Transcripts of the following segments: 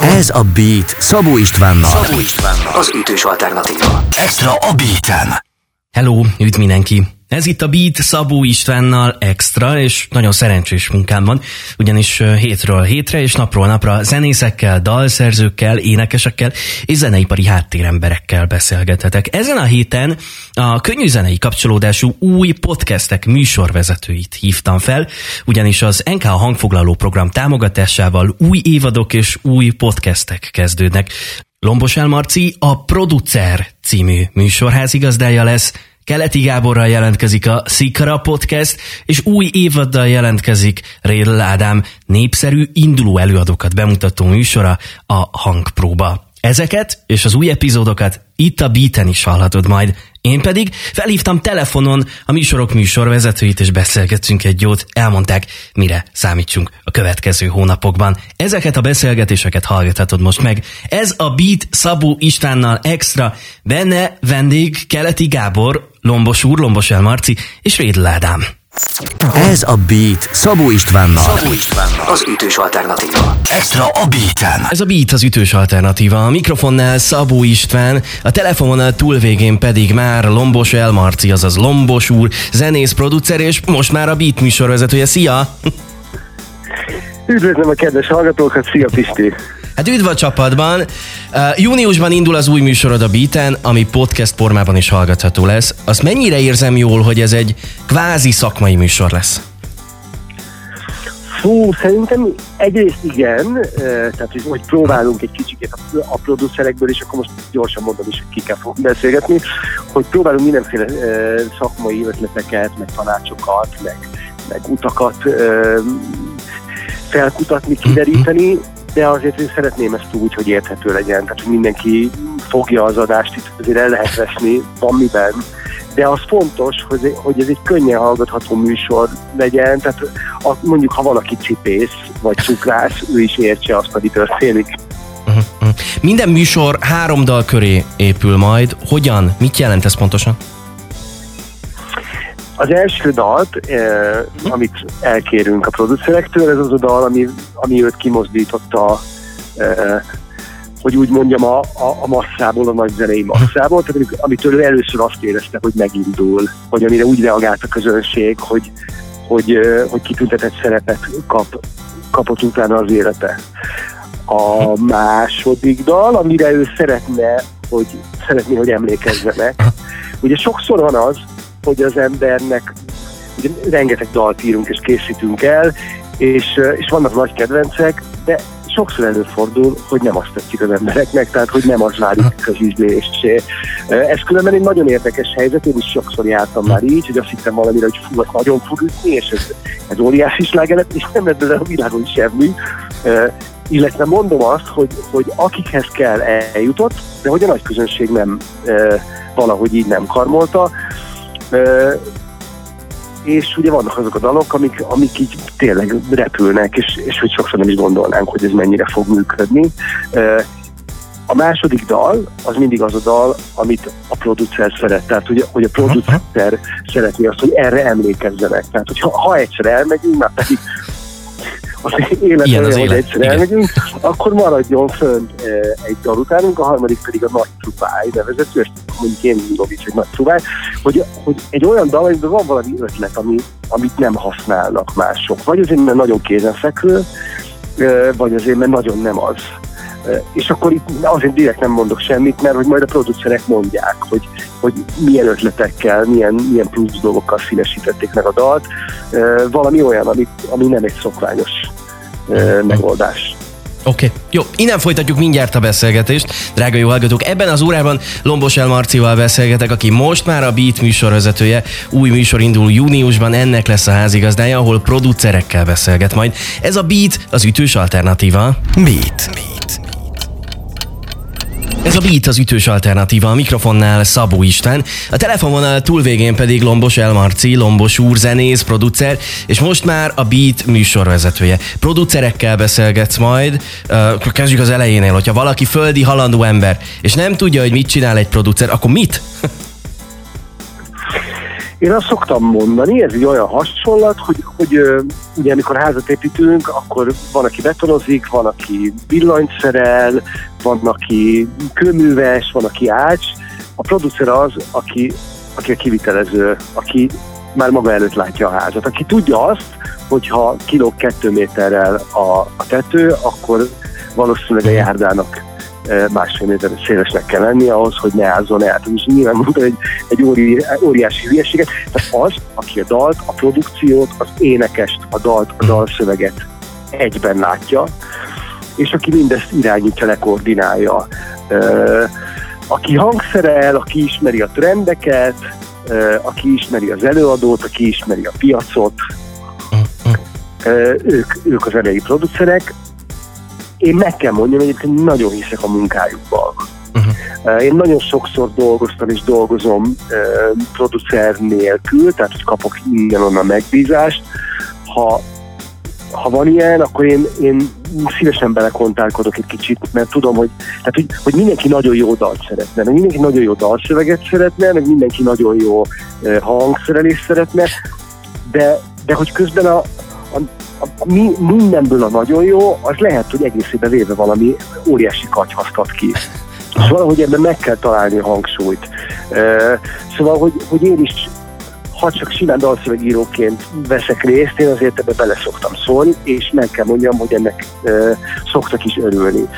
Ez a Beat Szabó Istvánnal. Szabó Istvánnal. Az ütős alternatíva. Extra a Beaten. Hello, üdv mindenki! Ez itt a Beat Szabó Istvánnal extra, és nagyon szerencsés munkám van, ugyanis hétről hétre és napról napra zenészekkel, dalszerzőkkel, énekesekkel és zeneipari háttéremberekkel beszélgethetek. Ezen a héten a könnyű zenei kapcsolódású új podcastek műsorvezetőit hívtam fel, ugyanis az NK hangfoglaló program támogatásával új évadok és új podcastek kezdődnek. Lombos Elmarci a Producer című műsorházigazdája lesz, Keleti Gáborral jelentkezik a Szikra Podcast, és új évaddal jelentkezik Rédl Ádám népszerű induló előadókat bemutató műsora, a Hangpróba. Ezeket és az új epizódokat itt a Beaten is hallhatod majd. Én pedig felhívtam telefonon a műsorok műsorvezetőit, és beszélgettünk egy jót, elmondták, mire számítsunk a következő hónapokban. Ezeket a beszélgetéseket hallgathatod most meg. Ez a Beat Szabó Istvánnal extra, benne vendég Keleti Gábor, Lombos úr, Lombos Elmarci és Rédl Ádám. Ez a Beat Szabó Istvánnal. Szabó Istvánnal. Az ütős alternatíva. Extra a Beaten. Ez a Beat az ütős alternatíva. A mikrofonnál Szabó István, a telefonon túlvégén pedig már Lombos Elmarci, azaz Lombos úr, zenész, producer, és most már a Beat műsorvezetője. Szia! Üdvözlöm a kedves hallgatókat, szia Pisti! Hát üdv a csapatban! Uh, júniusban indul az új műsorod a Beaten, ami podcast formában is hallgatható lesz. Azt mennyire érzem jól, hogy ez egy kvázi szakmai műsor lesz? Fú, szerintem egyrészt igen, eh, tehát hogy, hogy próbálunk egy kicsit a, a producerekből, és akkor most gyorsan mondom is, hogy ki kell fog beszélgetni, hogy próbálunk mindenféle uh, szakmai ötleteket, meg tanácsokat, meg, meg utakat uh, felkutatni, kideríteni, de azért én szeretném ezt úgy, hogy érthető legyen, tehát hogy mindenki fogja az adást, itt azért el lehet vesni, van miben, de az fontos, hogy, hogy ez egy könnyen hallgatható műsor legyen, tehát a, mondjuk ha valaki csipész vagy cukrász, ő is értse azt, ami történik. Uh-huh. Minden műsor három dal köré épül majd. Hogyan? Mit jelent ez pontosan? Az első dalt, eh, amit elkérünk a producerektől, ez az a dal, ami, ami őt kimozdította, eh, hogy úgy mondjam, a, a, a masszából, a nagy zenei masszából, tehát amitől ő először azt érezte, hogy megindul, hogy amire úgy reagált a közönség, hogy, hogy, eh, hogy kitüntetett szerepet kap, kapott utána az élete. A második dal, amire ő szeretne, hogy szeretné, hogy emlékezzenek. Ugye sokszor van az, hogy az embernek, ugye rengeteg dalt írunk és készítünk el, és, és vannak nagy kedvencek, de sokszor előfordul, hogy nem azt tetszik az embereknek, tehát hogy nem az válik az ízlésé. Ez különben egy nagyon érdekes helyzet, én is sokszor jártam már így, hogy azt hittem valamire, hogy fú, nagyon fog ütni, és ez, ez óriási sláger lett, és nem ebből a világon semmi. Illetve mondom azt, hogy, hogy akikhez kell eljutott, de hogy a nagy közönség nem valahogy így nem karmolta, és ugye vannak azok a dalok, amik, amik így tényleg repülnek, és, és hogy sokszor nem is gondolnánk, hogy ez mennyire fog működni. A második dal, az mindig az a dal, amit a producer szeret. Tehát, hogy, hogy a producer szeretné azt, hogy erre emlékezzenek. Tehát, hogy ha, ha egyszer elmegyünk, már pedig az élet Ilyen az élet. egyszer elmegyünk, akkor maradjon fönt egy dal utánunk, a harmadik pedig a Nagy Trubály nevezetű, ezt mondjuk én mondom így, hogy Nagy Trubály, hogy, hogy egy olyan dal, amiben van valami ötlet, ami, amit nem használnak mások. Vagy azért, mert nagyon kézenfekvő, vagy azért, mert nagyon nem az. És akkor itt azért direkt nem mondok semmit, mert hogy majd a producerek mondják, hogy, hogy milyen ötletekkel, milyen, milyen plusz dolgokkal színesítették meg a dalt. Valami olyan, ami, ami nem egy szokványos megoldás. Oké, okay. jó. Innen folytatjuk mindjárt a beszélgetést. Drága jó hallgatók, ebben az órában Lombos El Marcival beszélgetek, aki most már a Beat műsorvezetője. Új műsor indul júniusban, ennek lesz a házigazdája, ahol producerekkel beszélget majd. Ez a Beat, az ütős alternatíva. Beat. Beat. Ez a Beat az ütős alternatíva, a mikrofonnál Szabó István, a telefonvonal túlvégén pedig Lombos Elmarci, Lombos úr, zenész, producer, és most már a Beat műsorvezetője. Producerekkel beszélgetsz majd, kezdjük az elejénél, hogyha valaki földi halandó ember, és nem tudja, hogy mit csinál egy producer, akkor mit? Én azt szoktam mondani, ez egy olyan hasonlat, hogy, hogy ugye amikor házat építünk, akkor van, aki betonozik, van, aki villanyt szerel, van, aki kőműves, van, aki ács. A producer az, aki, aki a kivitelező, aki már maga előtt látja a házat, aki tudja azt, hogyha kilóg kettő méterrel a, a tető, akkor valószínűleg a járdának másfél méter szélesnek kell lennie ahhoz, hogy ne ázzon el. És nyilván mondta egy, egy óri, óriási hülyeséget. Tehát az, aki a dalt, a produkciót, az énekest, a dalt, a dalszöveget egyben látja, és aki mindezt irányítja, lekoordinálja. Aki hangszerel, aki ismeri a trendeket, aki ismeri az előadót, aki ismeri a piacot, ők, ők az zenei producerek. Én meg kell mondjam, hogy egyébként nagyon hiszek a munkájukban. Uh-huh. Én nagyon sokszor dolgoztam és dolgozom uh, producer nélkül, tehát hogy kapok innen-onnan megbízást. Ha, ha van ilyen, akkor én, én szívesen belekontálkodok egy kicsit, mert tudom, hogy, tehát, hogy, hogy mindenki nagyon jó dalt szeretne, meg mindenki nagyon jó dalszöveget szeretne, meg mindenki nagyon jó uh, hangszerelést szeretne, de, de hogy közben a, a, mi, mindenből a nagyon jó, az lehet, hogy egészében véve valami óriási katyhasztat ki. És valahogy ebben meg kell találni a hangsúlyt. Szóval, hogy, hogy én is ha csak simán dalszövegíróként veszek részt, én azért ebbe bele szoktam szólni, és meg kell mondjam, hogy ennek uh, szoktak is örülni.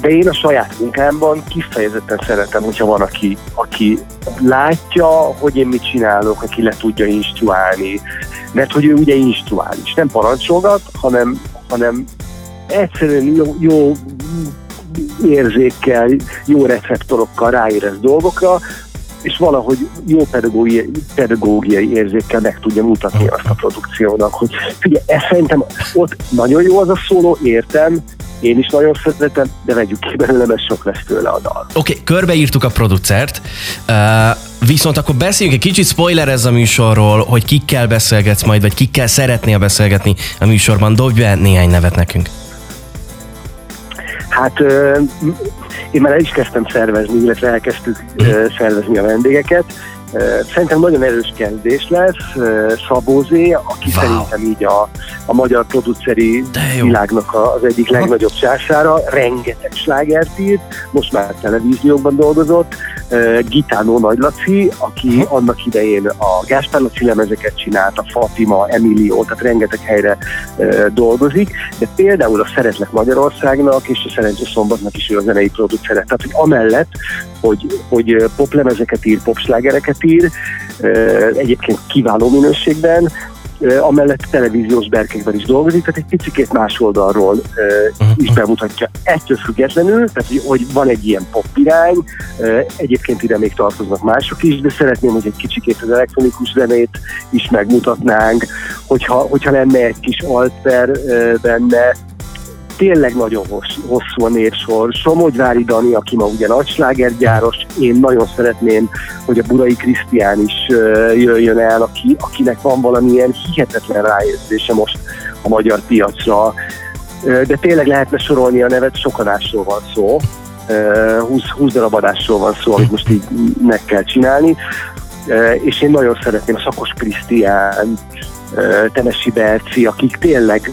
De én a saját munkámban kifejezetten szeretem, hogyha van, aki, aki látja, hogy én mit csinálok, aki le tudja instruálni. Mert hogy ő ugye instruális, nem parancsolgat, hanem, hanem egyszerűen jó, jó érzékkel, jó receptorokkal ráérez dolgokra, és valahogy jó pedagógiai, pedagógiai érzékkel meg tudja mutatni azt a produkciónak, hogy figyelj, ez szerintem ott nagyon jó az a szóló, értem, én is nagyon szeretem, de vegyük ki belőle, mert sok lesz tőle a dal. Oké, okay, körbeírtuk a producert, uh, viszont akkor beszéljünk egy kicsit spoiler ez a műsorról, hogy kikkel beszélgetsz majd, vagy kikkel szeretnél beszélgetni a műsorban. Dobj be néhány nevet nekünk. Hát én már el is kezdtem szervezni, illetve elkezdtük uh, szervezni a vendégeket. Szerintem nagyon erős kezdés lesz. Szabózé, aki wow. szerintem így a, a magyar produceri világnak az egyik legnagyobb csására, rengeteg slágert írt, most már televíziókban dolgozott. Gitánó Nagylaci, aki uh-huh. annak idején a Gáspár Laci lemezeket csinált, a Fatima, Emilio, tehát rengeteg helyre dolgozik, de például a Szeretlek Magyarországnak és a Szerencsé Szombatnak is ő a zenei producere. Tehát, hogy amellett, hogy, hogy poplemezeket ír, popslágereket ír, egyébként kiváló minőségben, amellett televíziós berkekben is dolgozik, tehát egy picit más oldalról is bemutatja. Ettől függetlenül, tehát hogy, hogy van egy ilyen pop irány, egyébként ide még tartoznak mások is, de szeretném, hogy egy kicsikét az elektronikus zenét is megmutatnánk, hogyha, hogyha lenne egy kis alter benne, tényleg nagyon hossz, hosszú a névsor. Somogyvári Dani, aki ma ugye nagyslágergyáros, én nagyon szeretném, hogy a Burai Krisztián is jöjjön el, aki, akinek van valamilyen hihetetlen ráérzése most a magyar piacra. De tényleg lehetne sorolni a nevet, sokadásról van szó. 20, 20 darab adásról van szó, amit most így meg kell csinálni. És én nagyon szeretném a Szakos Krisztián, Temesi Berci, akik tényleg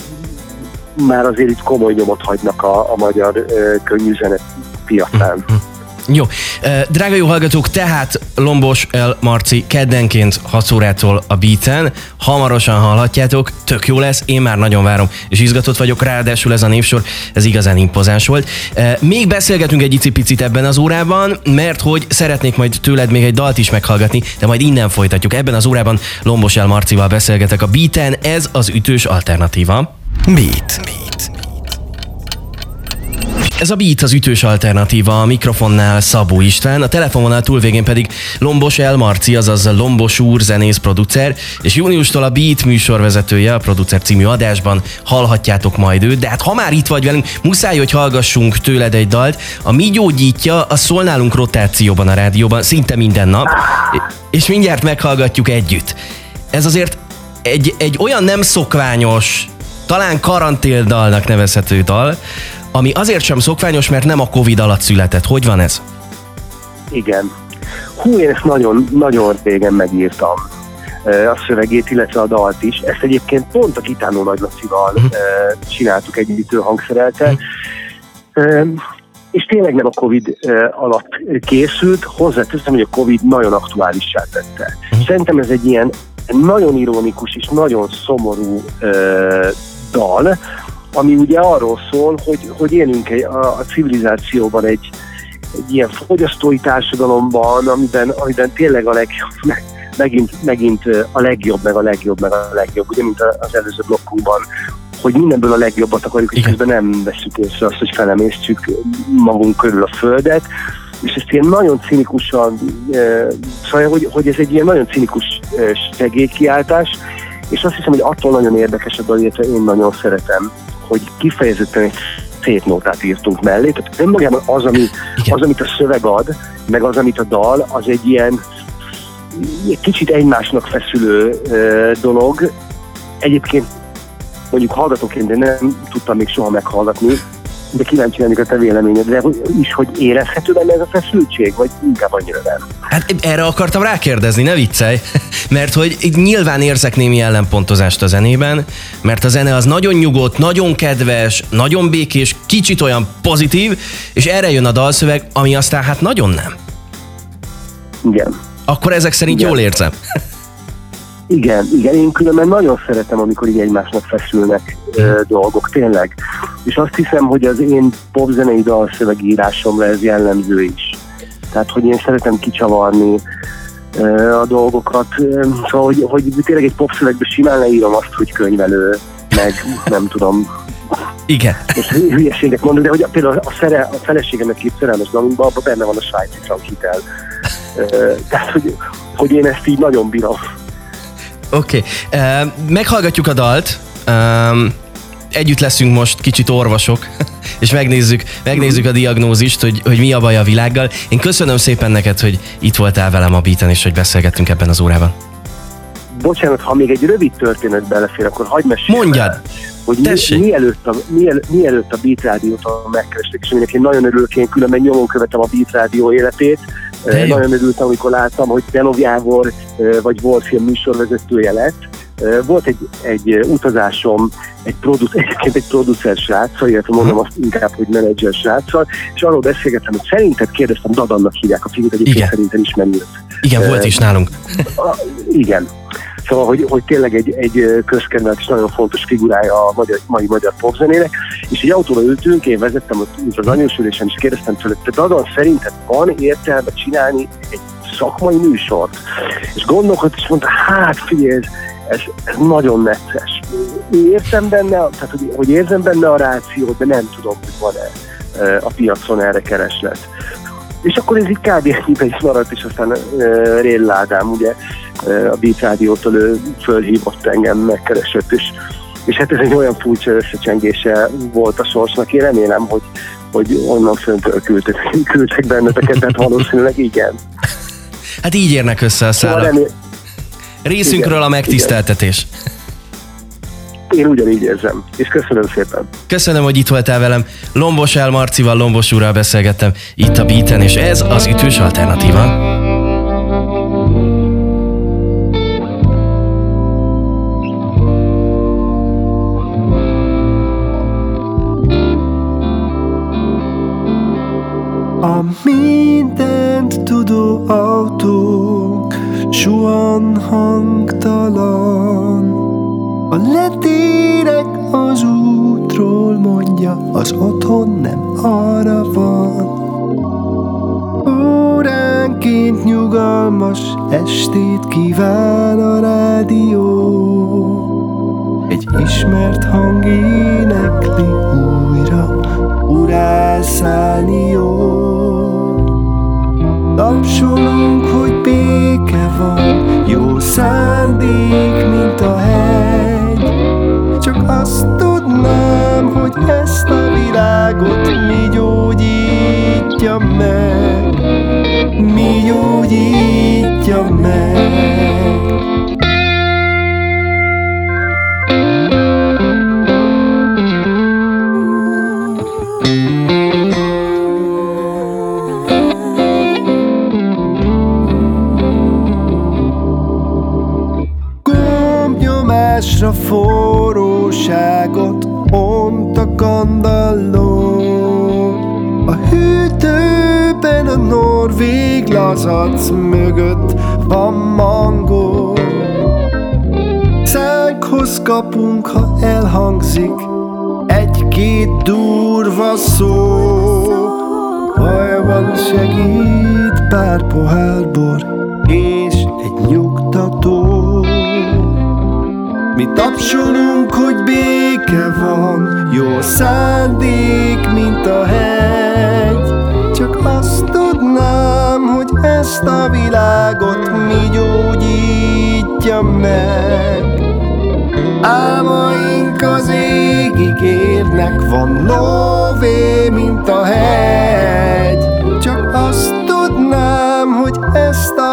már azért itt komoly nyomot hagynak a, a magyar uh, könnyűzenet piacán. Mm-hmm. Jó. Drága jó hallgatók, tehát Lombos El Marci keddenként 6 órától a beaten. Hamarosan hallhatjátok, tök jó lesz, én már nagyon várom, és izgatott vagyok, ráadásul ez a névsor, ez igazán impozáns volt. Még beszélgetünk egy icipicit ebben az órában, mert hogy szeretnék majd tőled még egy dalt is meghallgatni, de majd innen folytatjuk. Ebben az órában Lombos El Marcival beszélgetek a beaten, ez az ütős alternatíva. Beat. Ez a Beat az ütős alternatíva, a mikrofonnál Szabó István, a telefononál túlvégén pedig Lombos El Marci, azaz Lombos úr, zenész, producer, és júniustól a Beat műsorvezetője a producer című adásban hallhatjátok majd őt, de hát ha már itt vagy velünk, muszáj, hogy hallgassunk tőled egy dalt. A mi gyógyítja, a szól nálunk rotációban a rádióban, szinte minden nap, és mindjárt meghallgatjuk együtt. Ez azért egy, egy olyan nem szokványos talán karantéldalnak nevezhető dal, ami azért sem szokványos, mert nem a Covid alatt született. Hogy van ez? Igen. hú, én ezt nagyon, nagyon régen megírtam a szövegét, illetve a dalt is. Ezt egyébként pont a Kitánó Nagy Lacival uh-huh. csináltuk együtt, hangszerelte. Uh-huh. És tényleg nem a Covid alatt készült, hozzáteszem, hogy a Covid nagyon aktuálissá tette. Uh-huh. Szerintem ez egy ilyen nagyon ironikus és nagyon szomorú dal, ami ugye arról szól, hogy, hogy élünk a, a civilizációban egy, egy ilyen fogyasztói társadalomban, amiben, amiben tényleg a legjobb, megint, megint a legjobb, meg a legjobb, meg a legjobb, ugye, mint az előző blokkunkban, hogy mindenből a legjobbat akarjuk, és közben nem veszük észre azt, hogy felemésztjük magunk körül a Földet, és ezt ilyen nagyon cinikusan, szóval, hogy, hogy ez egy ilyen nagyon cinikus segélykiáltás, és azt hiszem, hogy attól nagyon érdekes a dal, illetve én nagyon szeretem, hogy kifejezetten egy szép nótát írtunk mellé, tehát önmagában az, ami, az, amit a szöveg ad, meg az, amit a dal, az egy ilyen egy kicsit egymásnak feszülő dolog. Egyébként mondjuk hallgatóként, de nem tudtam még soha meghallgatni, de kíváncsi lennék a te véleményedre is, hogy érezhető benne ez a feszültség, vagy inkább annyira nem? Hát erre akartam rákérdezni, ne viccelj, mert hogy nyilván érzek némi ellenpontozást a zenében, mert a zene az nagyon nyugodt, nagyon kedves, nagyon békés, kicsit olyan pozitív, és erre jön a dalszöveg, ami aztán hát nagyon nem. Igen. Akkor ezek szerint Igen. jól érzem. Igen, igen, én különben nagyon szeretem, amikor így egymásnak feszülnek ö, dolgok, tényleg. És azt hiszem, hogy az én popzenei dalszövegírásomra ez jellemző is. Tehát, hogy én szeretem kicsavarni ö, a dolgokat. Szóval, hogy, hogy tényleg egy popszövegbe simán leírom azt, hogy könyvelő, meg nem tudom, igen. És hülyeségek mondok, de hogy például a, szere, a feleségemnek két szerelmes dalunkban, abban benne van a svájci frankhitel. Tehát, hogy, hogy én ezt így nagyon bírom. Oké, okay. uh, meghallgatjuk a dalt. Um, együtt leszünk most kicsit orvosok, és megnézzük, megnézzük a diagnózist, hogy, hogy mi a baj a világgal. Én köszönöm szépen neked, hogy itt voltál velem a beaten, és hogy beszélgettünk ebben az órában. Bocsánat, ha még egy rövid történet belefér, akkor hagyd mesélj. Mondjad! El, hogy mi, mielőtt, a, miel, mielőtt a Beat Rádiót megkeresték, és mindenki nagyon örülök, én különben nyomon követem a Beat Rádió életét, de Nagyon örültem, amikor láttam, hogy Denov Jávor vagy Wolfilm műsorvezetője lett. Volt egy, egy utazásom egy produc, egyébként egy producer sráccal, illetve mondom azt inkább, hogy menedzser sráccal, és arról beszélgettem, hogy szerinted kérdeztem, Dadannak hívják a fiút, egyébként Igen. szerintem ismerni. Igen, volt is nálunk. Igen. Szóval, hogy, hogy tényleg egy, egy közkedvelt és nagyon fontos figurája a magyar, mai magyar popzenének. És egy autóra ültünk, én vezettem ott az anyósülésen, és kérdeztem tőle, te Dadan szerinted van értelme csinálni egy szakmai műsort? És gondolkodott, és mondta, hát figyelj, ez, ez, nagyon necces. Értem benne, tehát hogy, hogy érzem benne a rációt, de nem tudom, hogy van-e a piacon erre kereslet. És akkor ez így kb. ennyiben is maradt, és aztán uh, Réládám, ugye uh, a Beat Rádiótól ő fölhívott engem, megkeresett, és, és hát ez egy olyan furcsa összecsengése volt a sorsnak. Én remélem, hogy, hogy onnan föntől küldtek, küldtek benneteket, tehát valószínűleg igen. Hát így érnek össze a szálak. Szóval remél... Részünkről igen, a megtiszteltetés. Igen. Én ugyanígy érzem, és köszönöm szépen. Köszönöm, hogy itt voltál velem. Lombos El Marcival, Lombos úrral beszélgettem itt a Beaten, és ez az ütős alternatíva. A mindent tudó autók suhan hangtalan a letérek az útról mondja, az otthon nem arra van. Óránként nyugalmas estét kíván a rádió. Egy ismert hang énekli újra, urászállni jó. Tapsolunk, hogy béke van, jó szándék, mint a hely világot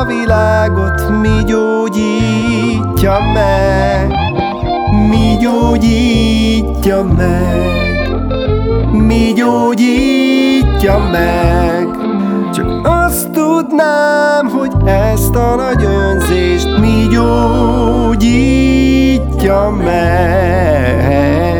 a világot mi gyógyítja meg? Mi gyógyítja meg? Mi gyógyítja meg? Csak azt tudnám, hogy ezt a nagy önzést mi gyógyítja meg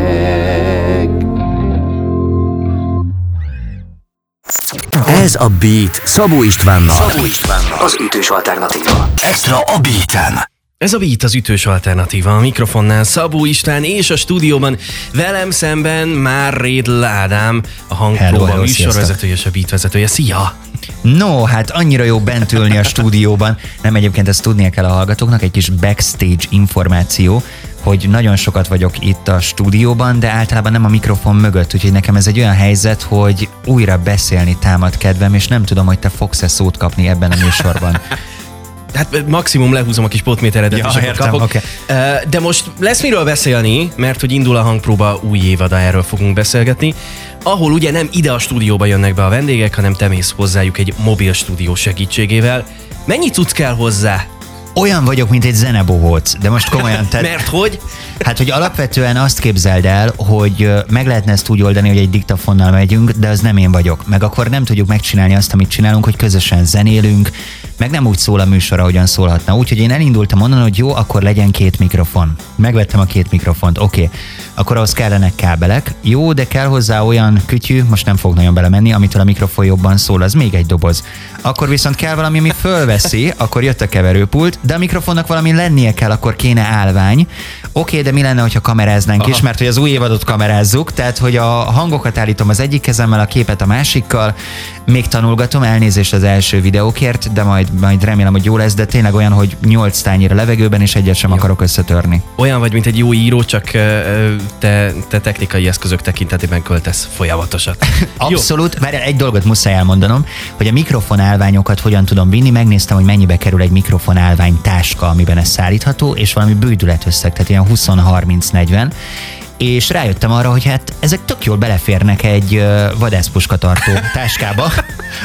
Ez a Beat Szabó Istvánnal. Szabó Istvánnal. Az ütős alternatíva. Extra a Beaten. Ez a Beat az ütős alternatíva, a mikrofonnál Szabó István és a stúdióban velem szemben már Rédl Ádám, a hangpróba műsorvezetője és a beat vezetője. Szia! No, hát annyira jó bent ülni a stúdióban. Nem egyébként ezt tudnia kell a hallgatóknak, egy kis backstage információ, hogy nagyon sokat vagyok itt a stúdióban, de általában nem a mikrofon mögött, úgyhogy nekem ez egy olyan helyzet, hogy újra beszélni támad kedvem, és nem tudom, hogy te fogsz-e szót kapni ebben a műsorban. Hát maximum lehúzom a kis potméteredet, Ja, és akkor értem, kapok. oké. Ö, De most lesz miről beszélni, mert hogy indul a hangpróba új évada, erről fogunk beszélgetni, ahol ugye nem ide a stúdióba jönnek be a vendégek, hanem te mész hozzájuk egy mobil stúdió segítségével. Mennyi cucc kell hozzá? Olyan vagyok, mint egy zenebohóc, de most komolyan te... Mert hogy? Hát, hogy alapvetően azt képzeld el, hogy meg lehetne ezt úgy oldani, hogy egy diktafonnal megyünk, de az nem én vagyok. Meg akkor nem tudjuk megcsinálni azt, amit csinálunk, hogy közösen zenélünk, meg nem úgy szól a műsor, ahogyan szólhatna. Úgyhogy én elindultam onnan, hogy jó, akkor legyen két mikrofon. Megvettem a két mikrofont, oké. Okay. Akkor ahhoz kellenek kábelek. Jó, de kell hozzá olyan kütyű, most nem fog nagyon belemenni, amitől a mikrofon jobban szól, az még egy doboz. Akkor viszont kell valami, ami fölveszi, akkor jött a keverőpult, de a mikrofonnak valami lennie kell, akkor kéne állvány. Oké, okay, de mi lenne, hogyha kameráznánk Aha. is, mert hogy az új évadot kamerázzuk, tehát hogy a hangokat állítom az egyik kezemmel, a képet a másikkal, még tanulgatom, elnézést az első videókért, de majd, majd remélem, hogy jó lesz, de tényleg olyan, hogy nyolc tányér a levegőben, és egyet sem jó. akarok összetörni. Olyan vagy, mint egy jó író, csak te, te technikai eszközök tekintetében költesz folyamatosan. Abszolút, mert egy dolgot muszáj elmondanom, hogy a mikrofonálványokat hogyan tudom vinni, megnéztem, hogy mennyibe kerül egy mikrofonálvány táska, amiben ez szállítható, és valami bődület összeg, tehát ilyen 20-30-40, és rájöttem arra, hogy hát ezek tök jól beleférnek egy vadászpuska tartó táskába,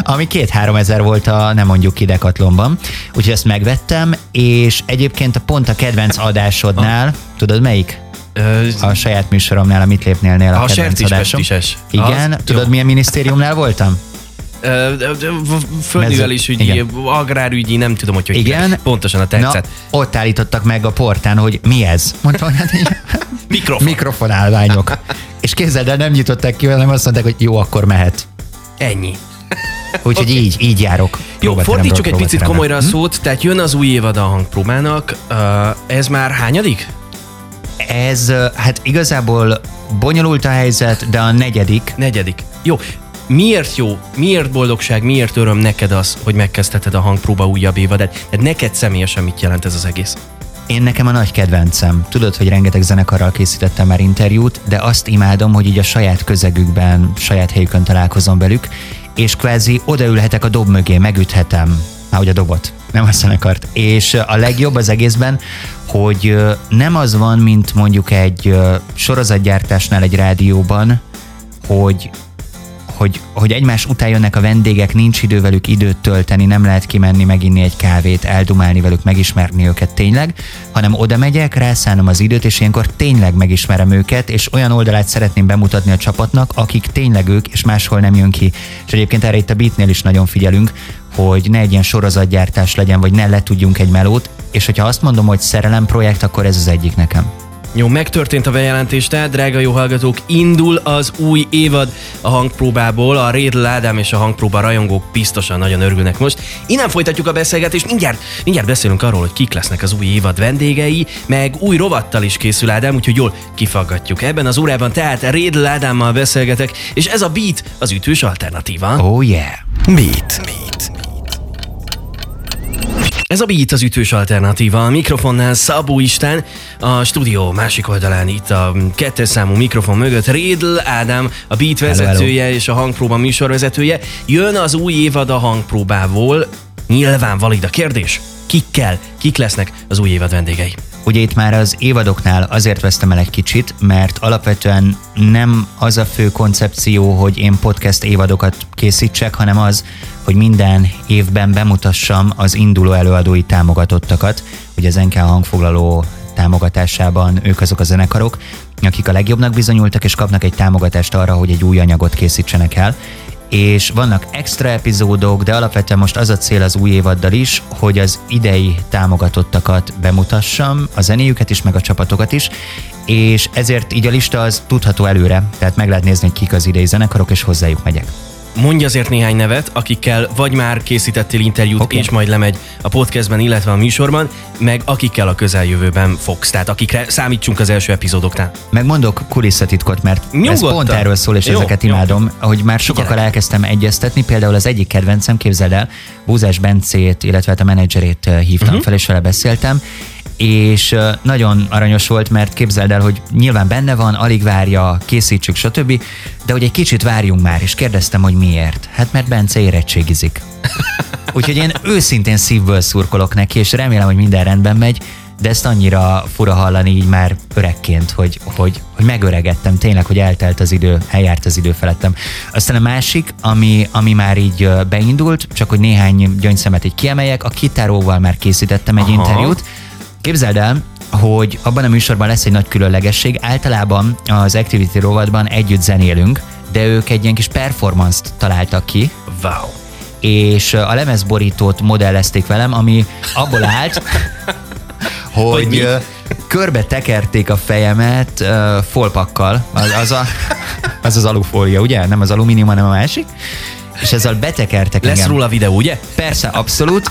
ami két-három ezer volt a nem mondjuk ide Decathlonban. Úgyhogy ezt megvettem, és egyébként a pont a kedvenc adásodnál, tudod melyik? A saját műsoromnál, a Mit lépnélnél a, A kedvenc adásom. Igen, Az? tudod Jó. milyen minisztériumnál voltam? Földművelésügyi, Igen. agrárügyi, nem tudom, hogy hogy Igen. hívják. Pontosan a tetszett. Na, ott állítottak meg a portán, hogy mi ez? Mondtam, hogy hát Mikrofon. mikrofonálványok. És képzeld el, nem nyitották ki, hanem azt mondták, hogy jó, akkor mehet. Ennyi. Úgyhogy Oké. így, így járok. Jó, fordítsuk egy picit komolyra a szót, tehát jön az új évad a hangpróbának. Ez már hányadik? Ez, hát igazából bonyolult a helyzet, de a negyedik. Negyedik. Jó. Miért jó, miért boldogság, miért öröm neked az, hogy megkezdheted a hangpróba újabb évadát? Tehát neked személyesen mit jelent ez az egész? Én nekem a nagy kedvencem. Tudod, hogy rengeteg zenekarral készítettem már interjút, de azt imádom, hogy így a saját közegükben, saját helyükön találkozom velük, és kvázi odaülhetek a dob mögé, megüthetem, már hogy a dobot, nem a zenekart. És a legjobb az egészben, hogy nem az van, mint mondjuk egy sorozatgyártásnál egy rádióban, hogy hogy, hogy egymás után jönnek a vendégek, nincs idő velük időt tölteni, nem lehet kimenni, meginni egy kávét, eldumálni velük, megismerni őket tényleg, hanem oda megyek, rászánom az időt, és ilyenkor tényleg megismerem őket, és olyan oldalát szeretném bemutatni a csapatnak, akik tényleg ők, és máshol nem jön ki. És egyébként erre itt a Beatnél is nagyon figyelünk, hogy ne egy ilyen sorozatgyártás legyen, vagy ne letudjunk egy melót, és hogyha azt mondom, hogy szerelem projekt, akkor ez az egyik nekem. Jó, megtörtént a bejelentés, tehát drága jó hallgatók, indul az új évad a hangpróbából, a Rédl Ádám és a hangpróba rajongók biztosan nagyon örülnek most. Innen folytatjuk a beszélgetést, mindjárt, mindjárt beszélünk arról, hogy kik lesznek az új évad vendégei, meg új rovattal is készül Ádám, úgyhogy jól kifaggatjuk. Ebben az órában tehát Rédl Ádámmal beszélgetek, és ez a Beat az ütős alternatíva. Oh yeah. Beat. Beat. Ez a Beat az ütős alternatíva. A mikrofonnál Szabó István, a stúdió másik oldalán itt a kettes számú mikrofon mögött Rédl Ádám, a Beat vezetője hello. és a hangpróba műsorvezetője. Jön az új évad a hangpróbából. Nyilván valid a kérdés. Kikkel, kik lesznek az új évad vendégei? Ugye itt már az évadoknál azért vesztem el egy kicsit, mert alapvetően nem az a fő koncepció, hogy én podcast évadokat készítsek, hanem az, hogy minden évben bemutassam az induló előadói támogatottakat, ugye az NK hangfoglaló támogatásában ők azok a zenekarok, akik a legjobbnak bizonyultak, és kapnak egy támogatást arra, hogy egy új anyagot készítsenek el. És vannak extra epizódok, de alapvetően most az a cél az új évaddal is, hogy az idei támogatottakat bemutassam, a zenéjüket is, meg a csapatokat is, és ezért így a lista az tudható előre, tehát meg lehet nézni, hogy kik az idei zenekarok, és hozzájuk megyek. Mondj azért néhány nevet, akikkel vagy már készítettél interjút, okay. és majd lemegy a podcastben, illetve a műsorban, meg akikkel a közeljövőben fogsz, tehát akikre számítsunk az első epizódoknál. Megmondok kulisszatitkot, mert ez Nyugodtan. pont erről szól, és Jó, ezeket jó. imádom, hogy már sokakkal elkezdtem egyeztetni, például az egyik kedvencem, képzeld el, Búzás Bencét, illetve hát a menedzserét eh, hívtam uh-huh. fel, és vele beszéltem, és nagyon aranyos volt, mert képzeld el, hogy nyilván benne van, alig várja, készítsük, stb., de hogy egy kicsit várjunk már, és kérdeztem, hogy miért. Hát mert Bence érettségizik. Úgyhogy én őszintén szívből szurkolok neki, és remélem, hogy minden rendben megy, de ezt annyira fura hallani így már öregként, hogy, hogy, hogy megöregettem, tényleg, hogy eltelt az idő, eljárt az idő felettem. Aztán a másik, ami, ami már így beindult, csak hogy néhány gyöngyszemet így kiemeljek, a kitáróval már készítettem egy Aha. interjút. Képzeld el, hogy abban a műsorban lesz egy nagy különlegesség. Általában az Activity rovatban együtt zenélünk, de ők egy ilyen kis performance-t találtak ki, Wow. és a lemezborítót modellezték velem, ami abból állt, Hogy hogy mi? körbe tekerték a fejemet uh, folpakkal, az, az, a, az az alufólia, ugye? Nem az alumínium, hanem a másik. És ezzel betekertek Lesz engem. róla videó, ugye? Persze, abszolút.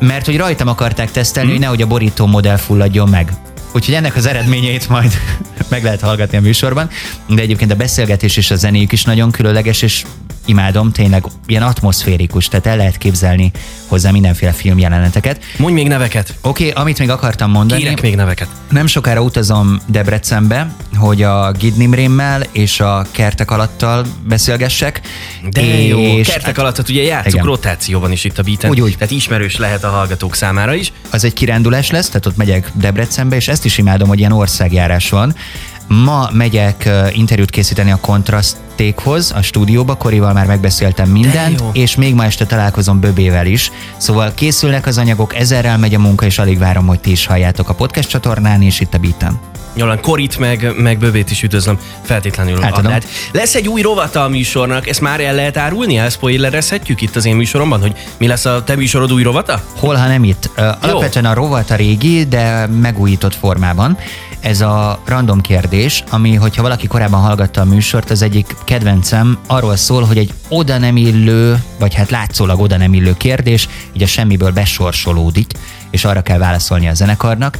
Mert hogy rajtam akarták tesztelni, Hm? hogy nehogy a borító modell fulladjon meg. Úgyhogy ennek az eredményeit majd meg lehet hallgatni a műsorban. De egyébként a beszélgetés és a zenéjük is nagyon különleges, és imádom, tényleg ilyen atmoszférikus, tehát el lehet képzelni hozzá mindenféle filmjeleneteket. Mondj még neveket. Oké, okay, amit még akartam mondani, Kérek még neveket. nem sokára utazom Debrecenbe, hogy a Gidnimrémmel és a kertek alattal beszélgessek. De jó, és kertek alatt, hát ugye játszunk Igen. rotációban is itt a beaten, Úgy, úgy. tehát ismerős lehet a hallgatók számára is. az egy kirándulás lesz, tehát ott megyek Debrecenbe, és ezt is imádom, hogy ilyen országjárás van. Ma megyek interjút készíteni a kontrasztékhoz, a stúdióba, Korival már megbeszéltem mindent, és még ma este találkozom Böbével is. Szóval készülnek az anyagok, ezerrel megy a munka, és alig várom, hogy ti is halljátok a podcast csatornán, és itt a Beaten. Nyilván Korit meg, meg Böbét is üdvözlöm feltétlenül. Átadom. Adát. Lesz egy új rovata a műsornak, ezt már el lehet árulni, elspoilerezhetjük itt az én műsoromban, hogy mi lesz a te műsorod új rovata? Hol, ha nem itt. Alapvetően a rovat a régi, de megújított formában. Ez a random kérdés, ami, hogyha valaki korábban hallgatta a műsort, az egyik kedvencem arról szól, hogy egy oda nem illő, vagy hát látszólag oda nem illő kérdés, így a semmiből besorsolódik, és arra kell válaszolni a zenekarnak.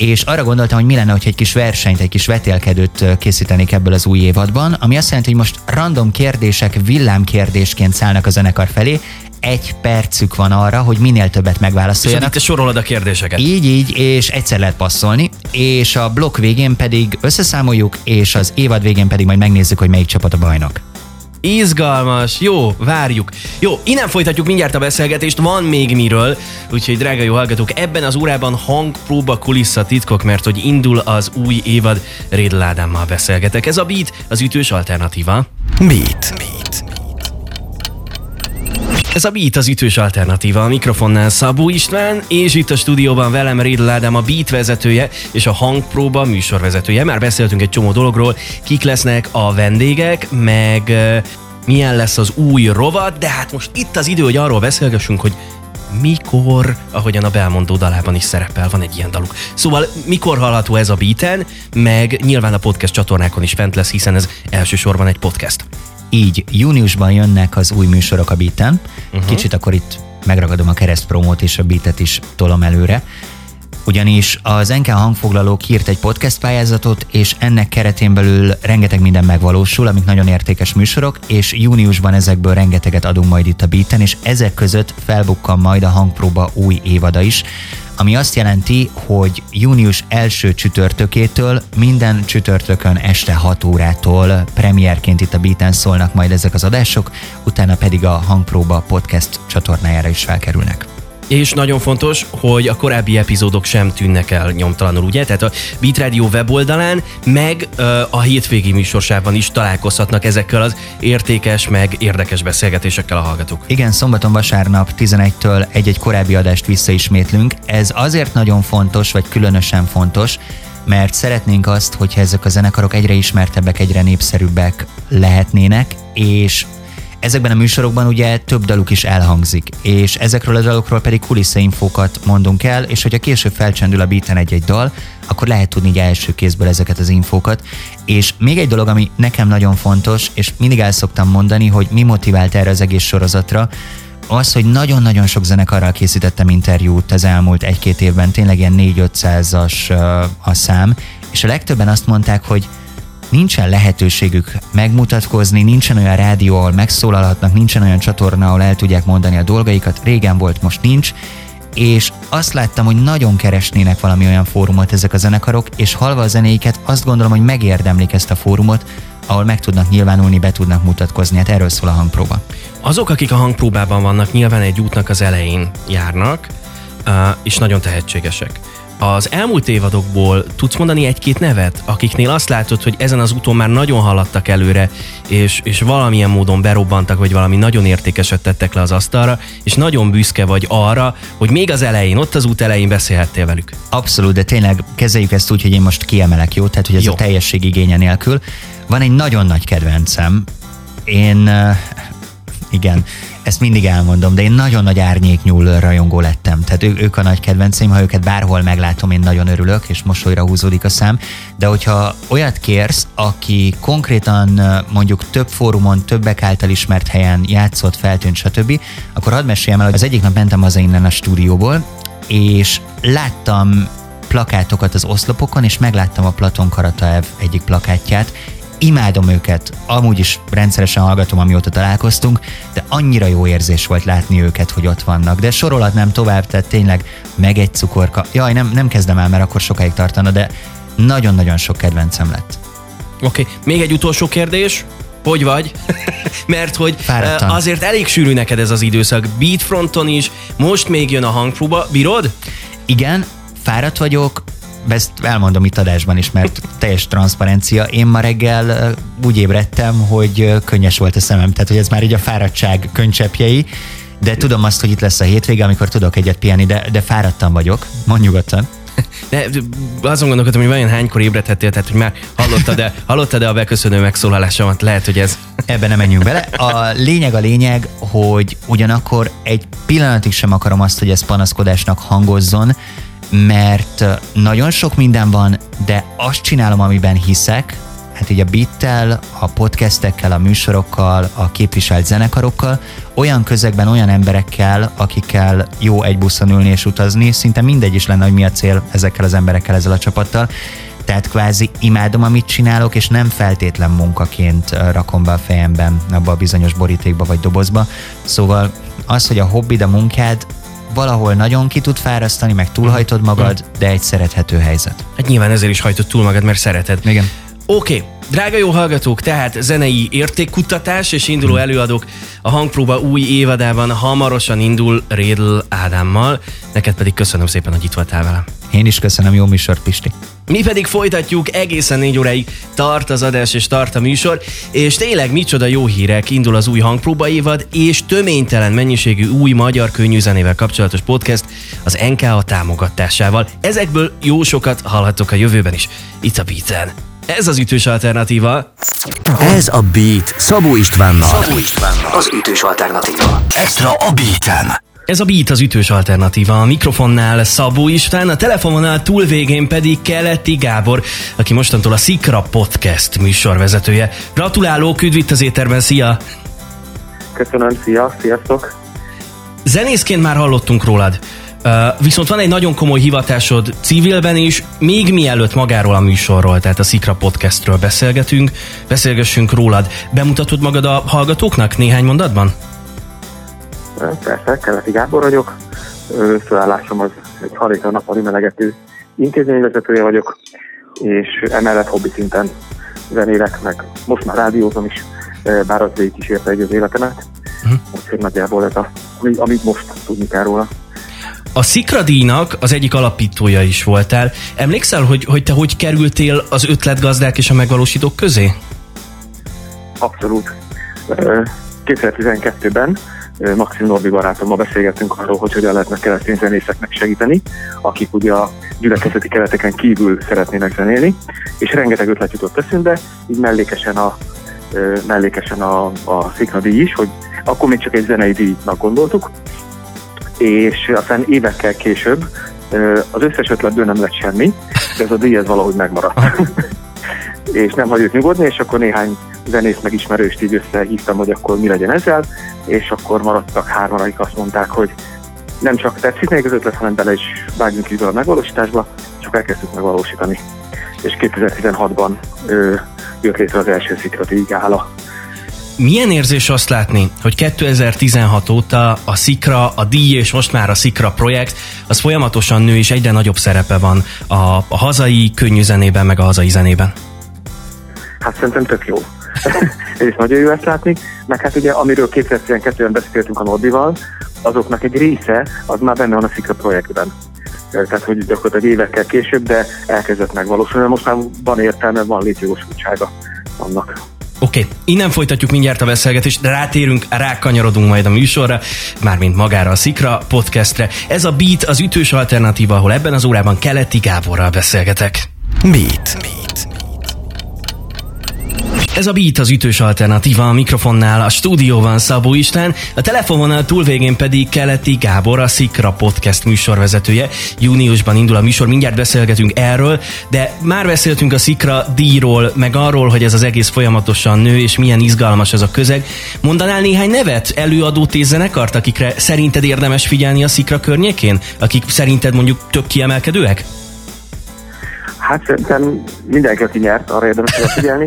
És arra gondoltam, hogy mi lenne, hogyha egy kis versenyt, egy kis vetélkedőt készítenék ebből az új évadban, ami azt jelenti, hogy most random kérdések villámkérdésként szállnak a zenekar felé, egy percük van arra, hogy minél többet És megválaszoljanak. itt te sorolod a kérdéseket. Így, így, és egyszer lehet passzolni, és a blokk végén pedig összeszámoljuk, és az évad végén pedig majd megnézzük, hogy melyik csapat a bajnok. Izgalmas, jó, várjuk. Jó, innen folytatjuk mindjárt a beszélgetést, van még miről, úgyhogy drága jó hallgatók, ebben az órában hangpróba kulissza titkok, mert hogy indul az új évad, Rédl Ádámmal beszélgetek. Ez a Beat, az ütős alternatíva. Beat. Beat. Ez a Beat az ütős alternatíva, a mikrofonnál Szabó István, és itt a stúdióban velem Rédl Ádám a Beat vezetője és a hangpróba műsorvezetője. Már beszéltünk egy csomó dologról, kik lesznek a vendégek, meg milyen lesz az új rovat, de hát most itt az idő, hogy arról beszélgessünk, hogy mikor, ahogyan a Belmondó dalában is szerepel, van egy ilyen daluk. Szóval mikor hallható ez a beaten, meg nyilván a podcast csatornákon is fent lesz, hiszen ez elsősorban egy podcast. Így júniusban jönnek az új műsorok a beaten. Uh-huh. Kicsit akkor itt megragadom a keresztpromót és a beatet is tolom előre ugyanis az NK hangfoglalók írt egy podcast pályázatot, és ennek keretén belül rengeteg minden megvalósul, amik nagyon értékes műsorok, és júniusban ezekből rengeteget adunk majd itt a beaten, és ezek között felbukkan majd a hangpróba új évada is, ami azt jelenti, hogy június első csütörtökétől minden csütörtökön este 6 órától premierként itt a Beaten szólnak majd ezek az adások, utána pedig a Hangpróba podcast csatornájára is felkerülnek. És nagyon fontos, hogy a korábbi epizódok sem tűnnek el nyomtalanul, ugye? Tehát a Beat Radio weboldalán, meg a hétvégi műsorsában is találkozhatnak ezekkel az értékes, meg érdekes beszélgetésekkel a hallgatók. Igen, szombaton, vasárnap 11-től egy-egy korábbi adást visszaismétlünk. Ez azért nagyon fontos, vagy különösen fontos, mert szeretnénk azt, hogyha ezek a zenekarok egyre ismertebbek, egyre népszerűbbek lehetnének, és Ezekben a műsorokban ugye több daluk is elhangzik, és ezekről a dalokról pedig kuliszainfókat mondunk el, és hogyha később felcsendül a beaten egy-egy dal, akkor lehet tudni így első kézből ezeket az infókat. És még egy dolog, ami nekem nagyon fontos, és mindig el szoktam mondani, hogy mi motivált erre az egész sorozatra, az, hogy nagyon-nagyon sok zenekarral készítettem interjút az elmúlt egy-két évben, tényleg ilyen 4-500-as a szám, és a legtöbben azt mondták, hogy nincsen lehetőségük megmutatkozni, nincsen olyan rádió, ahol megszólalhatnak, nincsen olyan csatorna, ahol el tudják mondani a dolgaikat, régen volt, most nincs, és azt láttam, hogy nagyon keresnének valami olyan fórumot ezek a zenekarok, és halva a zenéiket azt gondolom, hogy megérdemlik ezt a fórumot, ahol meg tudnak nyilvánulni, be tudnak mutatkozni. Hát erről szól a hangpróba. Azok, akik a hangpróbában vannak, nyilván egy útnak az elején járnak, és nagyon tehetségesek. Az elmúlt évadokból tudsz mondani egy-két nevet, akiknél azt látod, hogy ezen az úton már nagyon haladtak előre, és, és valamilyen módon berobbantak, vagy valami nagyon értékeset tettek le az asztalra, és nagyon büszke vagy arra, hogy még az elején, ott az út elején beszélhettél velük. Abszolút, de tényleg kezeljük ezt úgy, hogy én most kiemelek, jó? Tehát, hogy ez jó. a teljesség igénye nélkül. Van egy nagyon nagy kedvencem. Én, igen, ezt mindig elmondom, de én nagyon nagy árnyéknyúl rajongó lettem. Tehát ő, ők a nagy kedvenceim, ha őket bárhol meglátom, én nagyon örülök, és mosolyra húzódik a szám. De hogyha olyat kérsz, aki konkrétan mondjuk több fórumon, többek által ismert helyen játszott, feltűnt, stb., akkor hadd meséljem el, hogy az egyik nap mentem haza innen a stúdióból, és láttam plakátokat az oszlopokon, és megláttam a Platon Karataev egyik plakátját, imádom őket, amúgy is rendszeresen hallgatom, amióta találkoztunk, de annyira jó érzés volt látni őket, hogy ott vannak. De sorolhatnám tovább, tehát tényleg meg egy cukorka. Jaj, nem, nem kezdem el, mert akkor sokáig tartana, de nagyon-nagyon sok kedvencem lett. Oké, okay. még egy utolsó kérdés. Hogy vagy? Mert hogy Fáradtam. azért elég sűrű neked ez az időszak. Beatfronton is, most még jön a hangpróba. Bírod? Igen, fáradt vagyok, ezt elmondom itt adásban is, mert teljes transzparencia. Én ma reggel úgy ébredtem, hogy könnyes volt a szemem, tehát hogy ez már így a fáradtság könycsepjei, de tudom azt, hogy itt lesz a hétvége, amikor tudok egyet pihenni, de, de fáradtam vagyok, mondj nyugodtan. De azon gondolkodtam, hogy vajon hánykor ébredhettél, tehát hogy már hallottad-e, hallottad-e a beköszönő megszólalásomat? Lehet, hogy ez... Ebben nem menjünk bele. A lényeg a lényeg, hogy ugyanakkor egy pillanatig sem akarom azt, hogy ez panaszkodásnak hangozzon, mert nagyon sok minden van, de azt csinálom, amiben hiszek, hát így a bittel, a podcastekkel, a műsorokkal, a képviselt zenekarokkal, olyan közegben, olyan emberekkel, akikkel jó egy buszon ülni és utazni, szinte mindegy is lenne, hogy mi a cél ezekkel az emberekkel, ezzel a csapattal. Tehát kvázi imádom, amit csinálok, és nem feltétlen munkaként rakom be a fejemben abba a bizonyos borítékba vagy dobozba. Szóval az, hogy a hobbid, a munkád, valahol nagyon ki tud fárasztani, meg túlhajtod magad, de egy szerethető helyzet. Hát nyilván ezért is hajtod túl magad, mert szereted. Igen. Oké, okay. Drága jó hallgatók, tehát zenei értékkutatás és induló hmm. előadók a hangpróba új évadában hamarosan indul Rédl Ádámmal. Neked pedig köszönöm szépen, hogy itt voltál velem. Én is köszönöm, jó műsor, Pisti. Mi pedig folytatjuk, egészen négy óráig tart az adás és tart a műsor, és tényleg micsoda jó hírek, indul az új hangpróba évad, és töménytelen mennyiségű új magyar könnyűzenével kapcsolatos podcast az NKA támogatásával. Ezekből jó sokat hallhatok a jövőben is. Itt a Beaten. Ez az ütős alternatíva. Ez a Beat Szabó Istvánnal. Szabó Istvánnal. Az ütős alternatíva. Extra a Beaten. Ez a Beat az ütős alternatíva. A mikrofonnál Szabó István, a telefononál túl végén pedig Keleti Gábor, aki mostantól a Szikra Podcast műsorvezetője. Gratulálok, üdv itt az éterben, szia! Köszönöm, szia, sziasztok! Zenészként már hallottunk rólad. Uh, viszont van egy nagyon komoly hivatásod civilben is, még mielőtt magáról a műsorról, tehát a Szikra Podcastről beszélgetünk, beszélgessünk rólad. Bemutatod magad a hallgatóknak néhány mondatban? Persze, Keleti Gábor vagyok. Főállásom az egy haléka nappali melegető intézményvezetője vagyok, és emellett hobbi szinten zenélek, meg most már rádiózom is, bár az végig is érte egy az életemet. Mhm. Úgyhogy nagyjából ez a, ami- amit most tudni kell róla. A Szikra díjnak az egyik alapítója is voltál. Emlékszel, hogy, hogy te hogy kerültél az ötletgazdák és a megvalósítók közé? Abszolút. Ö, 2012-ben ö, Maxim Norbi barátommal beszélgettünk arról, hogy hogyan lehetne keresztény zenészeknek segíteni, akik ugye a gyülekezeti kereteken kívül szeretnének zenélni, és rengeteg ötlet jutott eszünkbe, így mellékesen a, mellékesen a, a Szikra díj is, hogy akkor még csak egy zenei díjnak gondoltuk, és aztán évekkel később az összes ötletből nem lett semmi, de ez a díj ez valahogy megmaradt. és nem hagyott nyugodni, és akkor néhány zenész megismerőst így összehívtam, hogy akkor mi legyen ezzel, és akkor maradtak hárman, akik azt mondták, hogy nem csak tetszik még az ötlet, hanem bele is vágjunk be a megvalósításba, csak elkezdtük megvalósítani. És 2016-ban ö, jött létre az első szikrati gála. Milyen érzés azt látni, hogy 2016 óta a Szikra, a díj és most már a Szikra projekt, az folyamatosan nő és egyre nagyobb szerepe van a, a hazai könnyű zenében, meg a hazai zenében? Hát szerintem tök jó. Ez is nagyon jó ezt látni. Meg hát ugye, amiről 2012-ben beszéltünk a Norbival, azoknak egy része az már benne van a Szikra projektben. Tehát, hogy gyakorlatilag évekkel később, de elkezdett megvalósulni. Most már van értelme, van létjogosultsága annak. Oké, okay. innen folytatjuk mindjárt a beszélgetést, de rátérünk, rákanyarodunk majd a műsorra, mármint magára a Szikra podcastre. Ez a Beat az ütős alternatíva, ahol ebben az órában Keleti Gáborral beszélgetek. Beat. Beat. Ez a Beat az ütős alternatíva a mikrofonnál, a stúdióban Szabó István, a telefononál túlvégén pedig Keleti Gábor, a Szikra Podcast műsorvezetője. Júniusban indul a műsor, mindjárt beszélgetünk erről, de már beszéltünk a Szikra díjról, meg arról, hogy ez az egész folyamatosan nő, és milyen izgalmas ez a közeg. Mondanál néhány nevet, előadót és zenekart, akikre szerinted érdemes figyelni a Szikra környékén? Akik szerinted mondjuk tök kiemelkedőek? Hát szerintem mindenki, aki nyert, arra érdemes figyelni.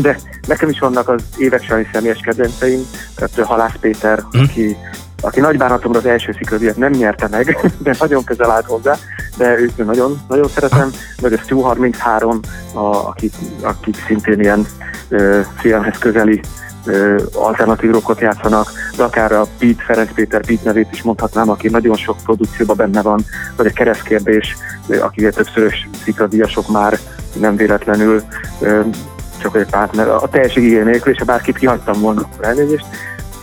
De nekem is vannak az évek során személyes kedvenceim, tehát Halász Péter, Hm. aki, aki nagy bánatomra az első szikrodiat nem nyerte meg, de nagyon közel állt hozzá, de őt nagyon, nagyon szeretem, meg a Stu 33, a, akik, akik szintén ilyen ö, filmhez közeli ö, alternatív rockot játszanak, de akár a Pete, Ferenc Péter Pete nevét is mondhatnám, aki nagyon sok produkcióban benne van, vagy a keresztkérdés, ö, aki ugye többszörös szikradíjasok már nem véletlenül, ö, csak egy párt, mert a teljes igény nélkül, és ha bárkit kihagytam volna, akkor elnézést,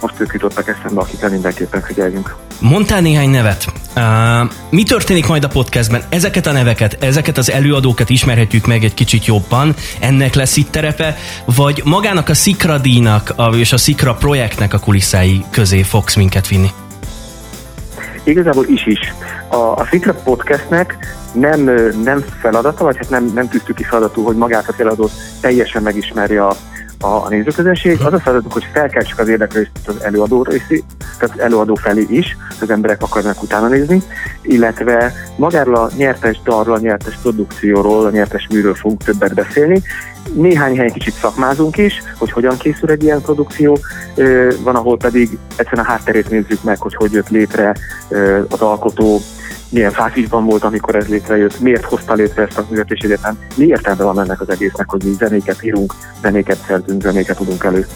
most ők jutottak eszembe, akikre mindenképpen figyeljünk. Mondtál néhány nevet. Uh, mi történik majd a podcastben? Ezeket a neveket, ezeket az előadókat ismerhetjük meg egy kicsit jobban, ennek lesz itt terepe, vagy magának a Szikra díjnak a, és a Szikra projektnek a kulisszái közé fogsz minket vinni? Igazából is is. A, a Szikra podcastnek nem, nem feladata, vagy hát nem, nem tűztük ki feladatul, hogy magát eladót teljesen megismerje a, a, a nézőközönség. Az a feladatunk, hogy felkeltsük az érdeklődést az előadó részé, tehát előadó felé is, az emberek akarnak utána nézni, illetve magáról a nyertes dalról, a nyertes produkcióról, a nyertes műről fogunk többet beszélni. Néhány helyen kicsit szakmázunk is, hogy hogyan készül egy ilyen produkció, van, ahol pedig egyszerűen a hátterét nézzük meg, hogy hogy jött létre az alkotó, milyen fázisban volt, amikor ez létrejött, miért hozta létre ezt a művet, és egyáltalán mi értelme van ennek az egésznek, hogy mi zenéket írunk, zenéket szerzünk, zenéket tudunk elő.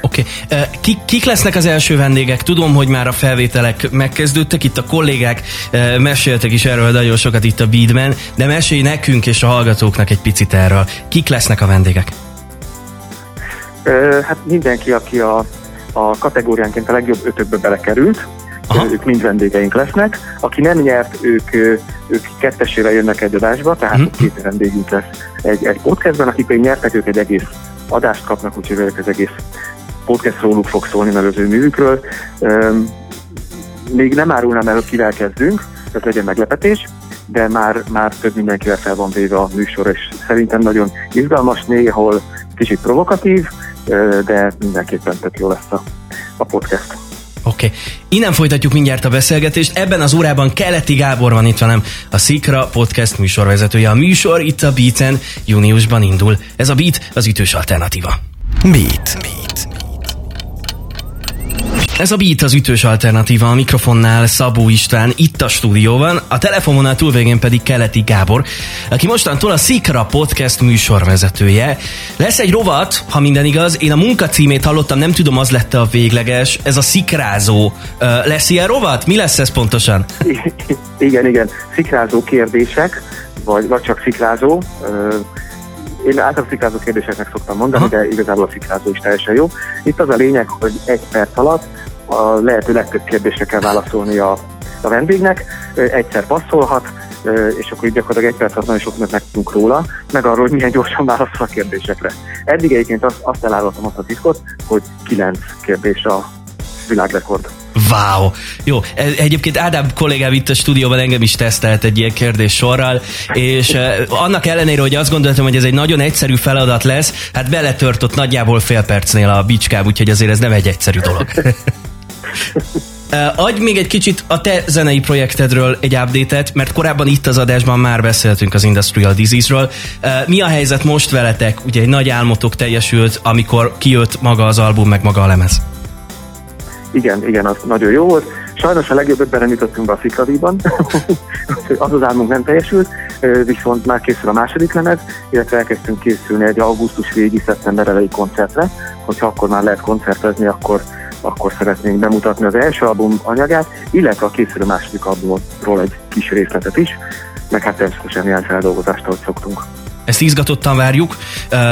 Oké. Okay. Kik, kik lesznek az első vendégek? Tudom, hogy már a felvételek megkezdődtek, itt a kollégák eh, meséltek is erről nagyon sokat itt a Beatben, de mesélj nekünk és a hallgatóknak egy picit erről. Kik lesznek a vendégek? Ö, Hát mindenki, aki a, a kategóriánként a legjobb ötökbe belekerült, Aha. ők mind vendégeink lesznek. Aki nem nyert, ők, ők kettesére jönnek egy adásba, tehát Mhm. két vendégünk lesz egy, egy podcastben, akik pedig nyertek, ők egy egész adást kapnak, úgyhogy ők az egész podcast róluk fog szólni, meg az ő művükről. Öm, még nem árulnám el, hogy kivel kezdünk, ez legyen meglepetés, de már, már több mindenkivel fel van véve a műsor, és szerintem nagyon izgalmas, néhol kicsit provokatív, de mindenképpen tök jó lesz a, a podcast. Oké. Okay. Innen folytatjuk mindjárt a beszélgetést. Ebben az órában Keleti Gábor van itt velem, a Szikra podcast műsorvezetője. A műsor itt a Beaten júniusban indul. Ez a Beat az ütős alternatíva. Beat. Beat. Ez a Beat az ütős alternatíva a mikrofonnál Szabó István itt a stúdióban, a telefononál túlvégén pedig Keleti Gábor, aki mostantól a Szikra podcast műsorvezetője. Lesz egy rovat, ha minden igaz, én a munka címét hallottam, nem tudom, az lett a végleges, ez a szikrázó. Lesz ilyen rovat? Mi lesz ez pontosan? Igen, igen, szikrázó kérdések, vagy, vagy csak szikrázó. Én általában szikrázó kérdéseknek szoktam mondani, Aha. de igazából a szikrázó is teljesen jó. Itt az a lényeg, hogy egy perc alatt a lehető legtöbb kérdésre kell válaszolni a, a vendégnek, egyszer passzolhat, és akkor így gyakorlatilag egy perc alatt nagyon sok megtudunk róla, meg arról, hogy milyen gyorsan válaszol a kérdésekre. Eddig egyébként azt, azt elárultam azt a titkot, hogy kilenc kérdés a világrekord. Wow! Jó, e, egyébként Ádám kollégám itt a stúdióban engem is tesztelt egy ilyen kérdés sorral, és uh, annak ellenére, hogy azt gondoltam, hogy ez egy nagyon egyszerű feladat lesz, hát beletört ott nagyjából fél percnél a bicskám, úgyhogy azért ez nem egy egyszerű dolog. Uh, adj még egy kicsit a te zenei projektedről egy update-et, mert korábban itt az adásban már beszéltünk az Industrial Disease-ről. Mi a helyzet most veletek? Ugye egy nagy álmotok teljesült, amikor kijött maga az album, meg maga a lemez. Igen, igen, az nagyon jó volt. Sajnos a legjobb ötben nem jutottunk be a Fikradíjban, az az álmunk nem teljesült, viszont már készül a második lemez, illetve elkezdtünk készülni egy augusztus végi, szeptember elejé koncertre, hogyha akkor már lehet koncertezni, akkor akkor szeretnénk bemutatni az első album anyagát, illetve a készülő második albumról egy kis részletet is, meg hát természetesen ilyen feldolgozást, ahogy szoktunk. Ezt izgatottan várjuk,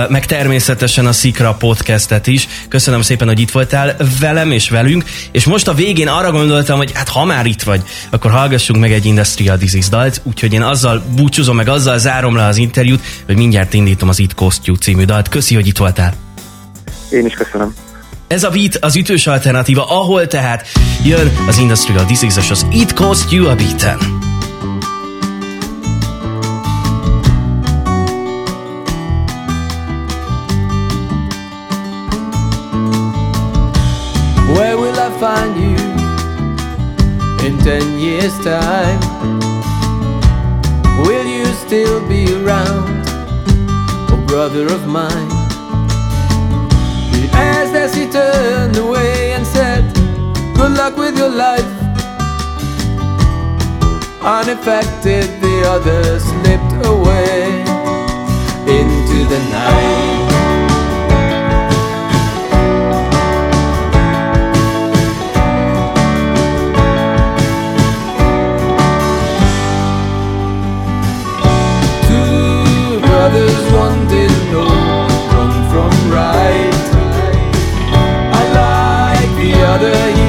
meg természetesen a Szikra podcastet is. Köszönöm szépen, hogy itt voltál velem és velünk, és most a végén arra gondoltam, hogy hát ha már itt vagy, akkor hallgassunk meg egy Industrial Disease dalt, úgyhogy én azzal búcsúzom, meg azzal zárom le az interjút, hogy mindjárt indítom az It Cost You című dalt. Köszi, hogy itt voltál. Én is köszönöm. Ez a beat az ütős alternatíva, ahol tehát jön az Industrial Disease-es az It Cost You a beaten. Ten years' time? Will you still be around, oh brother of mine? He asked as he turned away and said, Good luck with your life. Unaffected, the other slipped away into the night. another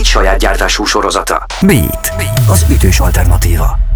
Beat saját gyártású sorozata. Beat. Az ütős alternatíva.